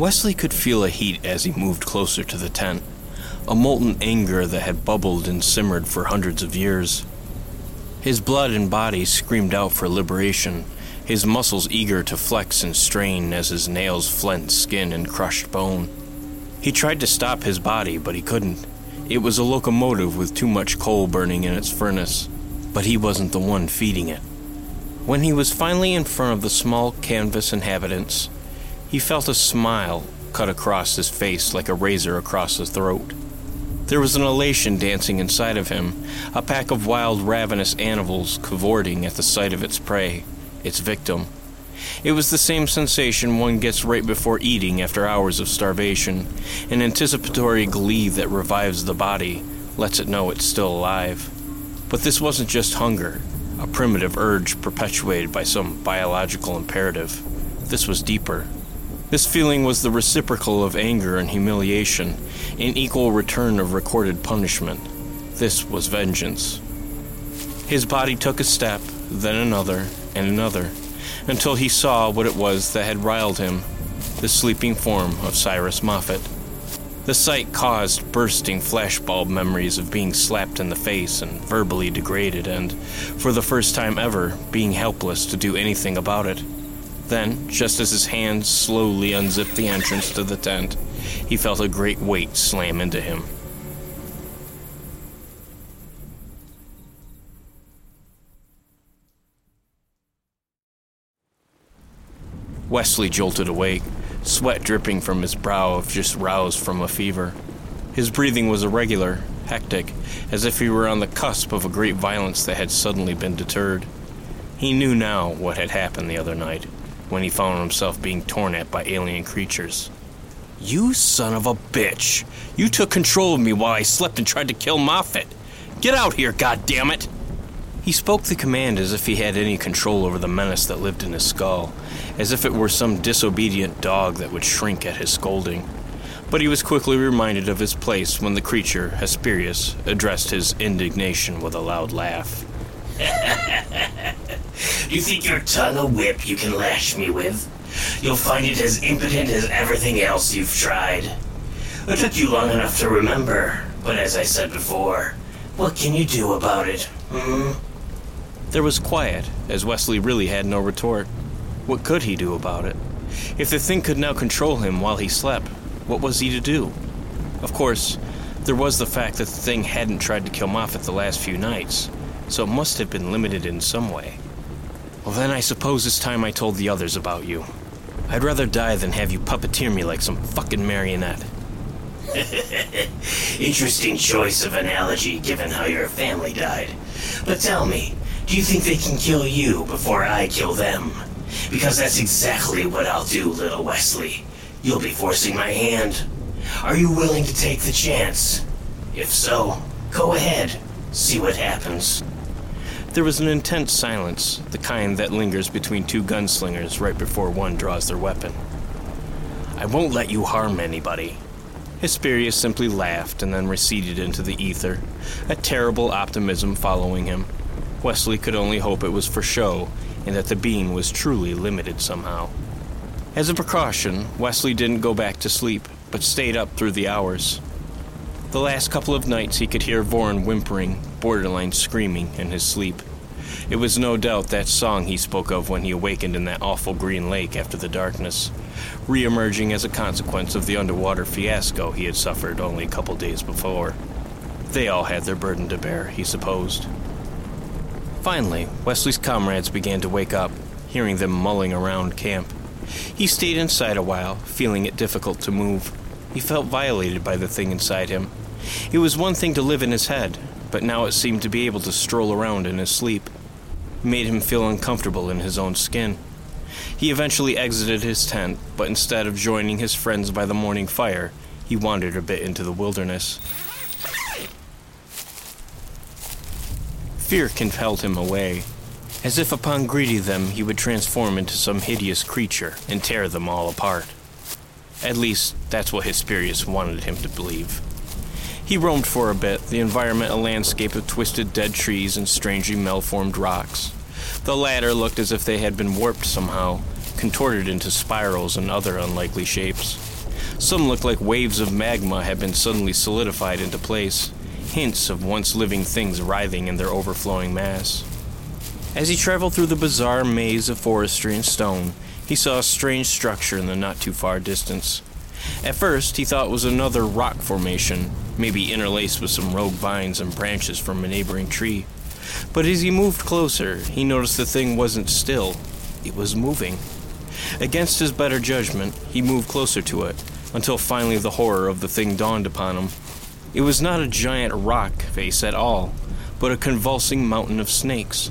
Wesley could feel a heat as he moved closer to the tent, a molten anger that had bubbled and simmered for hundreds of years. His blood and body screamed out for liberation, his muscles eager to flex and strain as his nails flint skin and crushed bone. He tried to stop his body, but he couldn't. It was a locomotive with too much coal burning in its furnace, but he wasn't the one feeding it. When he was finally in front of the small canvas inhabitants, he felt a smile cut across his face like a razor across his throat. There was an elation dancing inside of him, a pack of wild, ravenous animals cavorting at the sight of its prey, its victim. It was the same sensation one gets right before eating after hours of starvation, an anticipatory glee that revives the body, lets it know it's still alive. But this wasn't just hunger, a primitive urge perpetuated by some biological imperative. This was deeper. This feeling was the reciprocal of anger and humiliation, an equal return of recorded punishment. This was vengeance. His body took a step, then another, and another, until he saw what it was that had riled him the sleeping form of Cyrus Moffet. The sight caused bursting flashbulb memories of being slapped in the face and verbally degraded, and, for the first time ever, being helpless to do anything about it. Then, just as his hands slowly unzipped the entrance to the tent, he felt a great weight slam into him. Wesley jolted awake, sweat dripping from his brow if just roused from a fever. His breathing was irregular, hectic, as if he were on the cusp of a great violence that had suddenly been deterred. He knew now what had happened the other night, when he found himself being torn at by alien creatures. You son of a bitch! You took control of me while I slept and tried to kill Moffet! Get out here, goddammit! He spoke the command as if he had any control over the menace that lived in his skull, as if it were some disobedient dog that would shrink at his scolding. But he was quickly reminded of his place when the creature, Hesperious, addressed his indignation with a loud laugh. you think your tongue a whip you can lash me with? You'll find it as impotent as everything else you've tried. It took you long enough to remember, but as I said before, what can you do about it, hmm? There was quiet, as Wesley really had no retort. What could he do about it? If the thing could now control him while he slept, what was he to do? Of course, there was the fact that the thing hadn't tried to kill Moffet the last few nights, so it must have been limited in some way. Well, then I suppose it's time I told the others about you. I'd rather die than have you puppeteer me like some fucking marionette. Interesting choice of analogy given how your family died. But tell me, do you think they can kill you before I kill them? Because that's exactly what I'll do, little Wesley. You'll be forcing my hand. Are you willing to take the chance? If so, go ahead. See what happens. There was an intense silence, the kind that lingers between two gunslingers right before one draws their weapon. I won't let you harm anybody. Hesperious simply laughed and then receded into the ether, a terrible optimism following him. Wesley could only hope it was for show and that the being was truly limited somehow. As a precaution, Wesley didn't go back to sleep, but stayed up through the hours. The last couple of nights he could hear Voran whimpering, borderline screaming, in his sleep. It was no doubt that song he spoke of when he awakened in that awful green lake after the darkness, re emerging as a consequence of the underwater fiasco he had suffered only a couple days before. They all had their burden to bear, he supposed. Finally, Wesley's comrades began to wake up, hearing them mulling around camp. He stayed inside a while, feeling it difficult to move. He felt violated by the thing inside him. It was one thing to live in his head, but now it seemed to be able to stroll around in his sleep. It made him feel uncomfortable in his own skin. He eventually exited his tent, but instead of joining his friends by the morning fire, he wandered a bit into the wilderness. Fear compelled him away, as if upon greeting them he would transform into some hideous creature and tear them all apart. At least, that's what Hesperious wanted him to believe. He roamed for a bit, the environment a landscape of twisted dead trees and strangely malformed rocks. The latter looked as if they had been warped somehow, contorted into spirals and other unlikely shapes. Some looked like waves of magma had been suddenly solidified into place, hints of once living things writhing in their overflowing mass. As he traveled through the bizarre maze of forestry and stone, he saw a strange structure in the not too far distance. At first, he thought it was another rock formation, maybe interlaced with some rogue vines and branches from a neighboring tree. But as he moved closer, he noticed the thing wasn't still, it was moving. Against his better judgment, he moved closer to it, until finally the horror of the thing dawned upon him. It was not a giant rock face at all, but a convulsing mountain of snakes.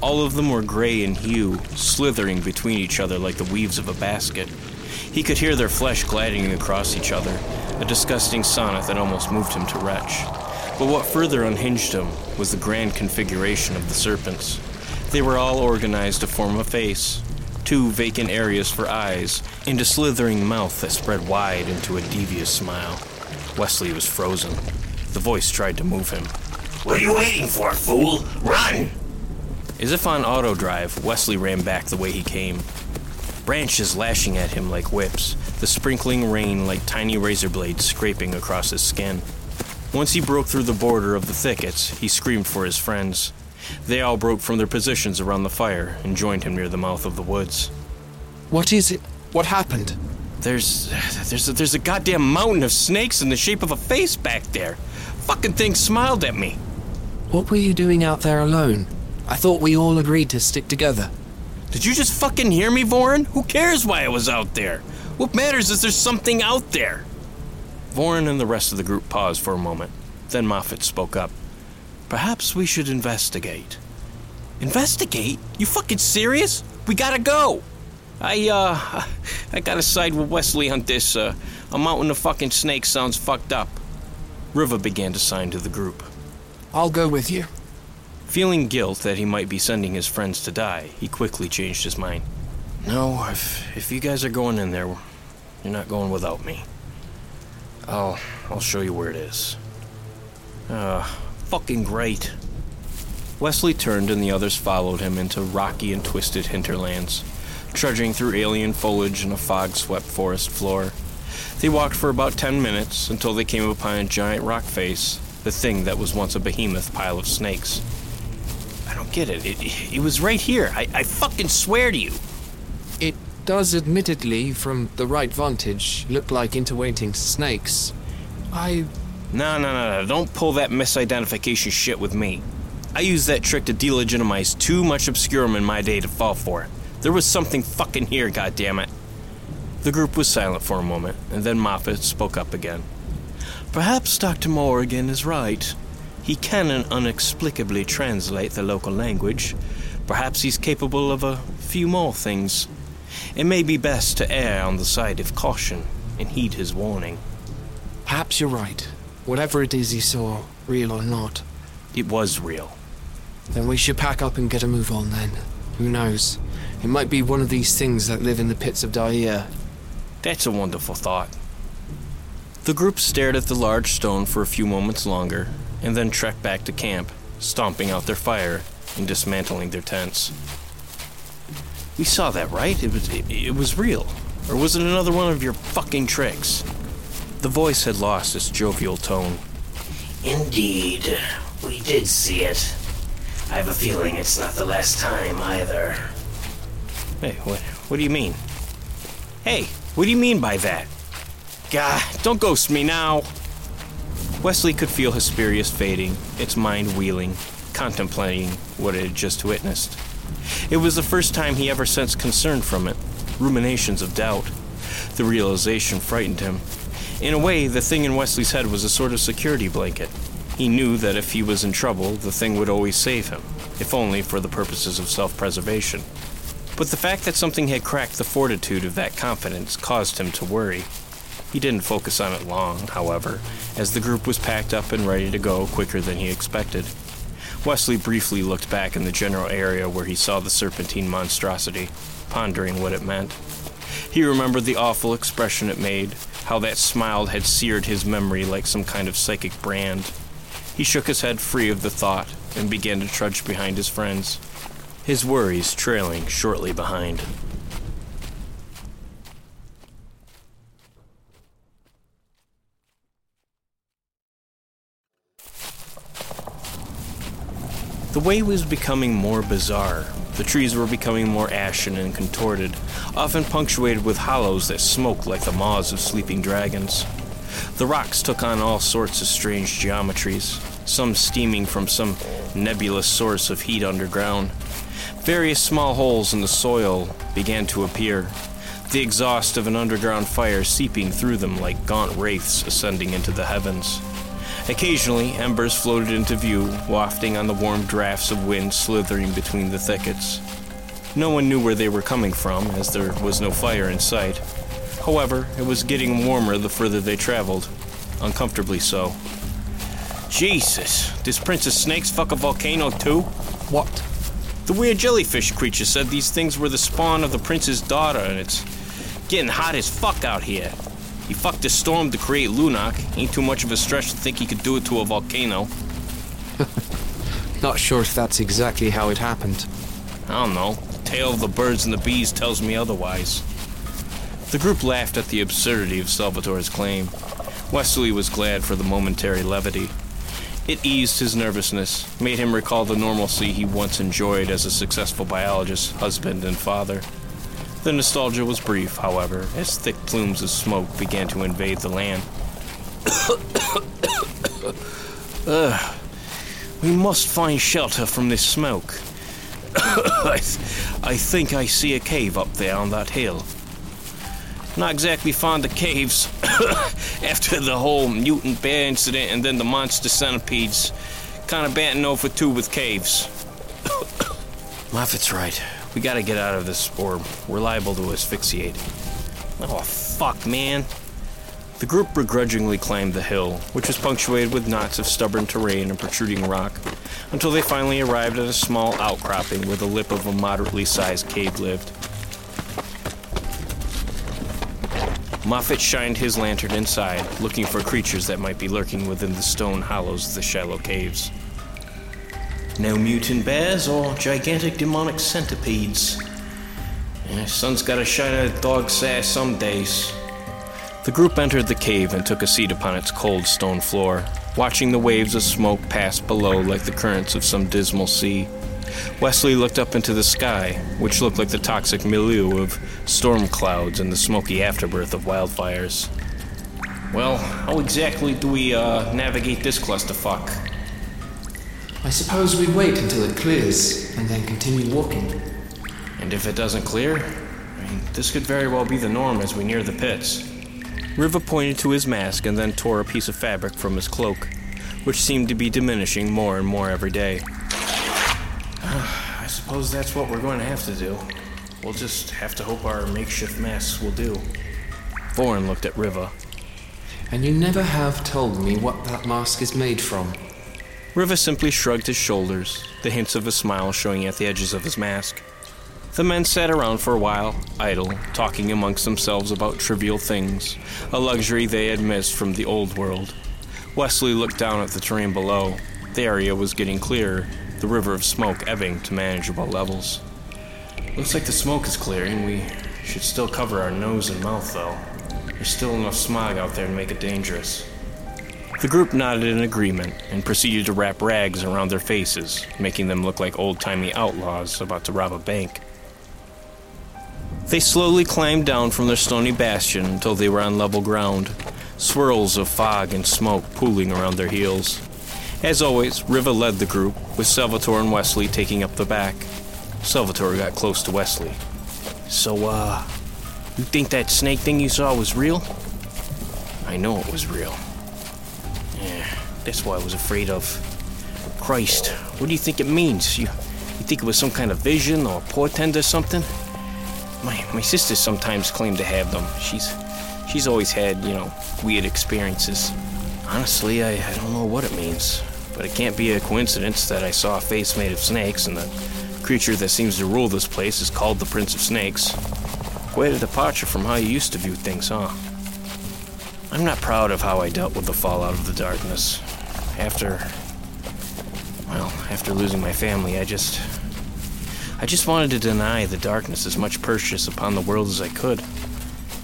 All of them were gray in hue, slithering between each other like the weaves of a basket. He could hear their flesh gliding across each other, a disgusting sonnet that almost moved him to retch. But what further unhinged him was the grand configuration of the serpents. They were all organized to form a face, two vacant areas for eyes, and a slithering mouth that spread wide into a devious smile. Wesley was frozen. The voice tried to move him. What are you waiting for, fool? Run! As if on auto drive, Wesley ran back the way he came. Branches lashing at him like whips, the sprinkling rain like tiny razor blades scraping across his skin. Once he broke through the border of the thickets, he screamed for his friends. They all broke from their positions around the fire and joined him near the mouth of the woods. What is it? What happened? There's there's a, there's a goddamn mountain of snakes in the shape of a face back there. Fucking thing smiled at me. What were you doing out there alone? I thought we all agreed to stick together. Did you just fucking hear me, Voran? Who cares why I was out there? What matters is there's something out there. Voran and the rest of the group paused for a moment. Then Moffet spoke up. Perhaps we should investigate. Investigate? You fucking serious? We gotta go. I, uh, I gotta side with Wesley on this. Uh, a mountain of fucking snakes sounds fucked up. Riva began to sign to the group. I'll go with you. Feeling guilt that he might be sending his friends to die, he quickly changed his mind. No, if, if you guys are going in there, you're not going without me. I'll, I'll show you where it is. Uh, fucking great. Wesley turned and the others followed him into rocky and twisted hinterlands, trudging through alien foliage and a fog swept forest floor. They walked for about ten minutes until they came upon a giant rock face, the thing that was once a behemoth pile of snakes. Get it. It, it was right here. I, I fucking swear to you. It does admittedly, from the right vantage, look like interwaiting snakes. I. No, no, no, no. Don't pull that misidentification shit with me. I used that trick to delegitimize too much obscurum in my day to fall for it. There was something fucking here, goddammit. The group was silent for a moment, and then Moffet spoke up again. Perhaps Dr. Morrigan is right. He can unexplicably translate the local language. Perhaps he's capable of a few more things. It may be best to err on the side of caution and heed his warning. Perhaps you're right. Whatever it is he saw, real or not. It was real. Then we should pack up and get a move on then. Who knows? It might be one of these things that live in the pits of Dyeer. That's a wonderful thought. The group stared at the large stone for a few moments longer, and then trek back to camp, stomping out their fire and dismantling their tents. We saw that, right? It was it, it was real. Or was it another one of your fucking tricks? The voice had lost its jovial tone. Indeed, we did see it. I have a feeling it's not the last time either. Hey, what what do you mean? Hey, what do you mean by that? God, don't ghost me now. Wesley could feel Hesperious fading, its mind wheeling, contemplating what it had just witnessed. It was the first time he ever sensed concern from it, ruminations of doubt. The realization frightened him. In a way, the thing in Wesley's head was a sort of security blanket. He knew that if he was in trouble, the thing would always save him, if only for the purposes of self preservation. But the fact that something had cracked the fortitude of that confidence caused him to worry. He didn't focus on it long, however, as the group was packed up and ready to go quicker than he expected. Wesley briefly looked back in the general area where he saw the serpentine monstrosity, pondering what it meant. He remembered the awful expression it made, how that smile had seared his memory like some kind of psychic brand. He shook his head free of the thought and began to trudge behind his friends, his worries trailing shortly behind. The way was becoming more bizarre. The trees were becoming more ashen and contorted, often punctuated with hollows that smoked like the maws of sleeping dragons. The rocks took on all sorts of strange geometries, some steaming from some nebulous source of heat underground. Various small holes in the soil began to appear, the exhaust of an underground fire seeping through them like gaunt wraiths ascending into the heavens. Occasionally, embers floated into view, wafting on the warm drafts of wind slithering between the thickets. No one knew where they were coming from, as there was no fire in sight. However, it was getting warmer the further they traveled, uncomfortably so. Jesus, this Princess Snakes fuck a volcano too? What? The weird jellyfish creature said these things were the spawn of the prince's daughter, and it's getting hot as fuck out here. He fucked a storm to create Lunak. Ain't too much of a stretch to think he could do it to a volcano. Not sure if that's exactly how it happened. I don't know. The Tale of the birds and the bees tells me otherwise. The group laughed at the absurdity of Salvatore's claim. Wesley was glad for the momentary levity. It eased his nervousness, made him recall the normalcy he once enjoyed as a successful biologist, husband, and father. The nostalgia was brief, however, as thick plumes of smoke began to invade the land. Ugh. We must find shelter from this smoke. I, th- I think I see a cave up there on that hill. Not exactly fond of caves. After the whole mutant bear incident and then the monster centipedes, kind of batting over two with caves. Moffet's right. We gotta get out of this, or we're liable to asphyxiate. Oh, fuck, man. The group begrudgingly climbed the hill, which was punctuated with knots of stubborn terrain and protruding rock, until they finally arrived at a small outcropping where the lip of a moderately sized cave lived. Moffet shined his lantern inside, looking for creatures that might be lurking within the stone hollows of the shallow caves. No mutant bears or gigantic demonic centipedes. Yeah, sun's gotta shine on a dog's ass some days. The group entered the cave and took a seat upon its cold stone floor, watching the waves of smoke pass below like the currents of some dismal sea. Wesley looked up into the sky, which looked like the toxic milieu of storm clouds and the smoky afterbirth of wildfires. Well, how exactly do we uh, navigate this clusterfuck? I suppose we wait until it clears and then continue walking. And if it doesn't clear, I mean, this could very well be the norm as we near the pits. Riva pointed to his mask and then tore a piece of fabric from his cloak, which seemed to be diminishing more and more every day. I suppose that's what we're going to have to do. We'll just have to hope our makeshift masks will do. Voran looked at Riva. And you never have told me what that mask is made from. Riva simply shrugged his shoulders, the hints of a smile showing at the edges of his mask. The men sat around for a while, idle, talking amongst themselves about trivial things, a luxury they had missed from the old world. Wesley looked down at the terrain below. The area was getting clearer, the river of smoke ebbing to manageable levels. Looks like the smoke is clearing. We should still cover our nose and mouth, though. There's still enough smog out there to make it dangerous. The group nodded in agreement and proceeded to wrap rags around their faces, making them look like old timey outlaws about to rob a bank. They slowly climbed down from their stony bastion until they were on level ground, swirls of fog and smoke pooling around their heels. As always, Riva led the group, with Salvatore and Wesley taking up the back. Salvatore got close to Wesley. So, uh, you think that snake thing you saw was real? I know it was real. That's what I was afraid of. Christ, what do you think it means? You, you think it was some kind of vision or portend or something? My, my sister sometimes claimed to have them. She's, she's always had, you know, weird experiences. Honestly, I, I don't know what it means, but it can't be a coincidence that I saw a face made of snakes and the creature that seems to rule this place is called the Prince of Snakes. Quite a departure from how you used to view things, huh? I'm not proud of how I dealt with the fallout of the darkness. After. Well, after losing my family, I just. I just wanted to deny the darkness as much purchase upon the world as I could.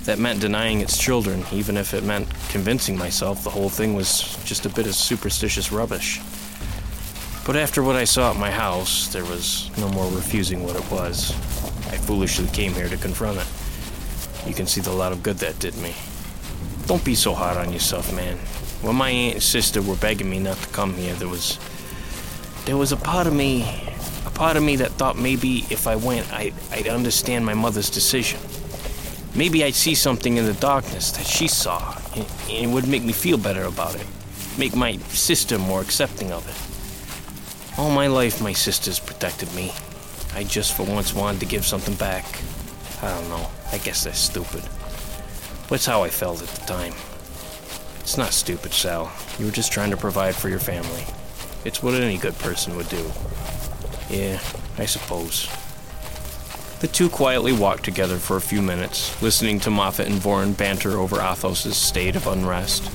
That meant denying its children, even if it meant convincing myself the whole thing was just a bit of superstitious rubbish. But after what I saw at my house, there was no more refusing what it was. I foolishly came here to confront it. You can see the lot of good that did me. Don't be so hard on yourself, man. When my aunt and sister were begging me not to come here, there was. There was a part of me. A part of me that thought maybe if I went, I'd, I'd understand my mother's decision. Maybe I'd see something in the darkness that she saw, and it would make me feel better about it. Make my sister more accepting of it. All my life, my sisters protected me. I just for once wanted to give something back. I don't know. I guess that's stupid. But it's how I felt at the time. It's not stupid, Sal. You were just trying to provide for your family. It's what any good person would do. Yeah, I suppose. The two quietly walked together for a few minutes, listening to Moffet and Voran banter over Athos's state of unrest.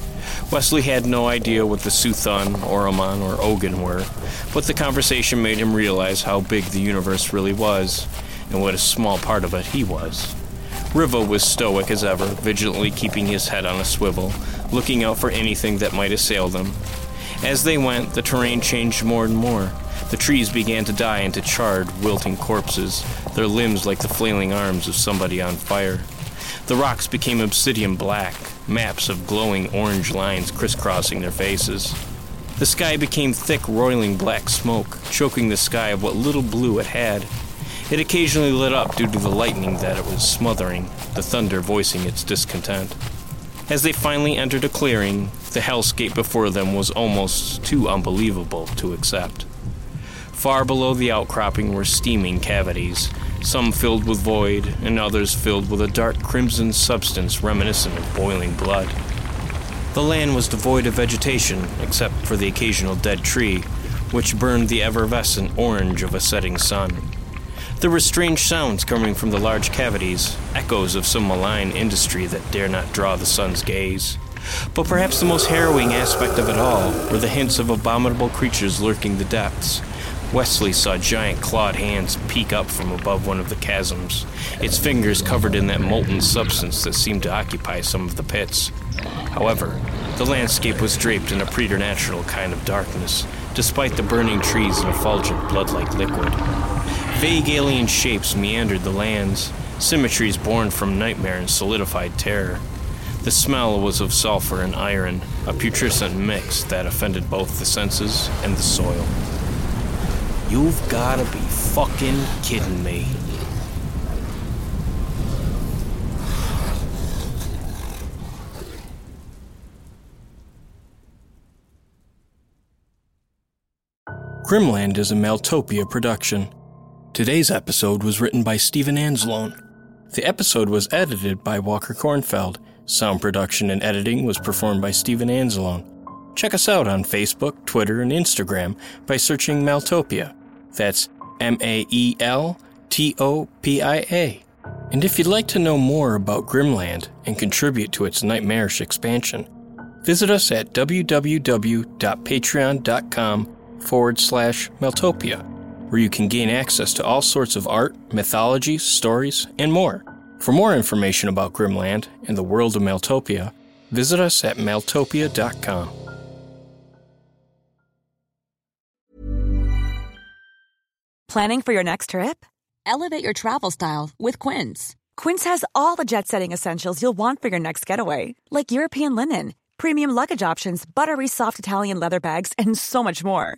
Wesley had no idea what the Suthon, Oromon, or Ogun were, but the conversation made him realize how big the universe really was, and what a small part of it he was. Riva was stoic as ever, vigilantly keeping his head on a swivel, looking out for anything that might assail them. As they went, the terrain changed more and more. The trees began to die into charred, wilting corpses, their limbs like the flailing arms of somebody on fire. The rocks became obsidian black, maps of glowing orange lines crisscrossing their faces. The sky became thick, roiling black smoke, choking the sky of what little blue it had. It occasionally lit up due to the lightning that it was smothering, the thunder voicing its discontent. As they finally entered a clearing, the hellscape before them was almost too unbelievable to accept. Far below the outcropping were steaming cavities, some filled with void, and others filled with a dark crimson substance reminiscent of boiling blood. The land was devoid of vegetation, except for the occasional dead tree, which burned the effervescent orange of a setting sun. There were strange sounds coming from the large cavities, echoes of some malign industry that dare not draw the sun's gaze. But perhaps the most harrowing aspect of it all were the hints of abominable creatures lurking the depths, Wesley saw giant clawed hands peek up from above one of the chasms, its fingers covered in that molten substance that seemed to occupy some of the pits. However, the landscape was draped in a preternatural kind of darkness, despite the burning trees and effulgent blood like liquid. Vague alien shapes meandered the lands, symmetries born from nightmare and solidified terror. The smell was of sulfur and iron, a putrescent mix that offended both the senses and the soil. You've gotta be fucking kidding me. Grimland is a Maeltopia production. Today's episode was written by Steven Anzalone. The episode was edited by Walker Kornfeld. Sound production and editing was performed by Steven Anzalone. Check us out on Facebook, Twitter, and Instagram by searching Maeltopia. That's M A E L T O P I A. And if you'd like to know more about Grimland and contribute to its nightmarish expansion, visit us at www.patreon.com forward slash Maeltopia, where you can gain access to all sorts of art, mythology, stories, and more. For more information about Grimland and the world of Maeltopia, visit us at maeltopia.com. Planning for your next trip? Elevate your travel style with Quince. Quince has all the jet setting essentials you'll want for your next getaway, like European linen, premium luggage options, buttery soft Italian leather bags, and so much more.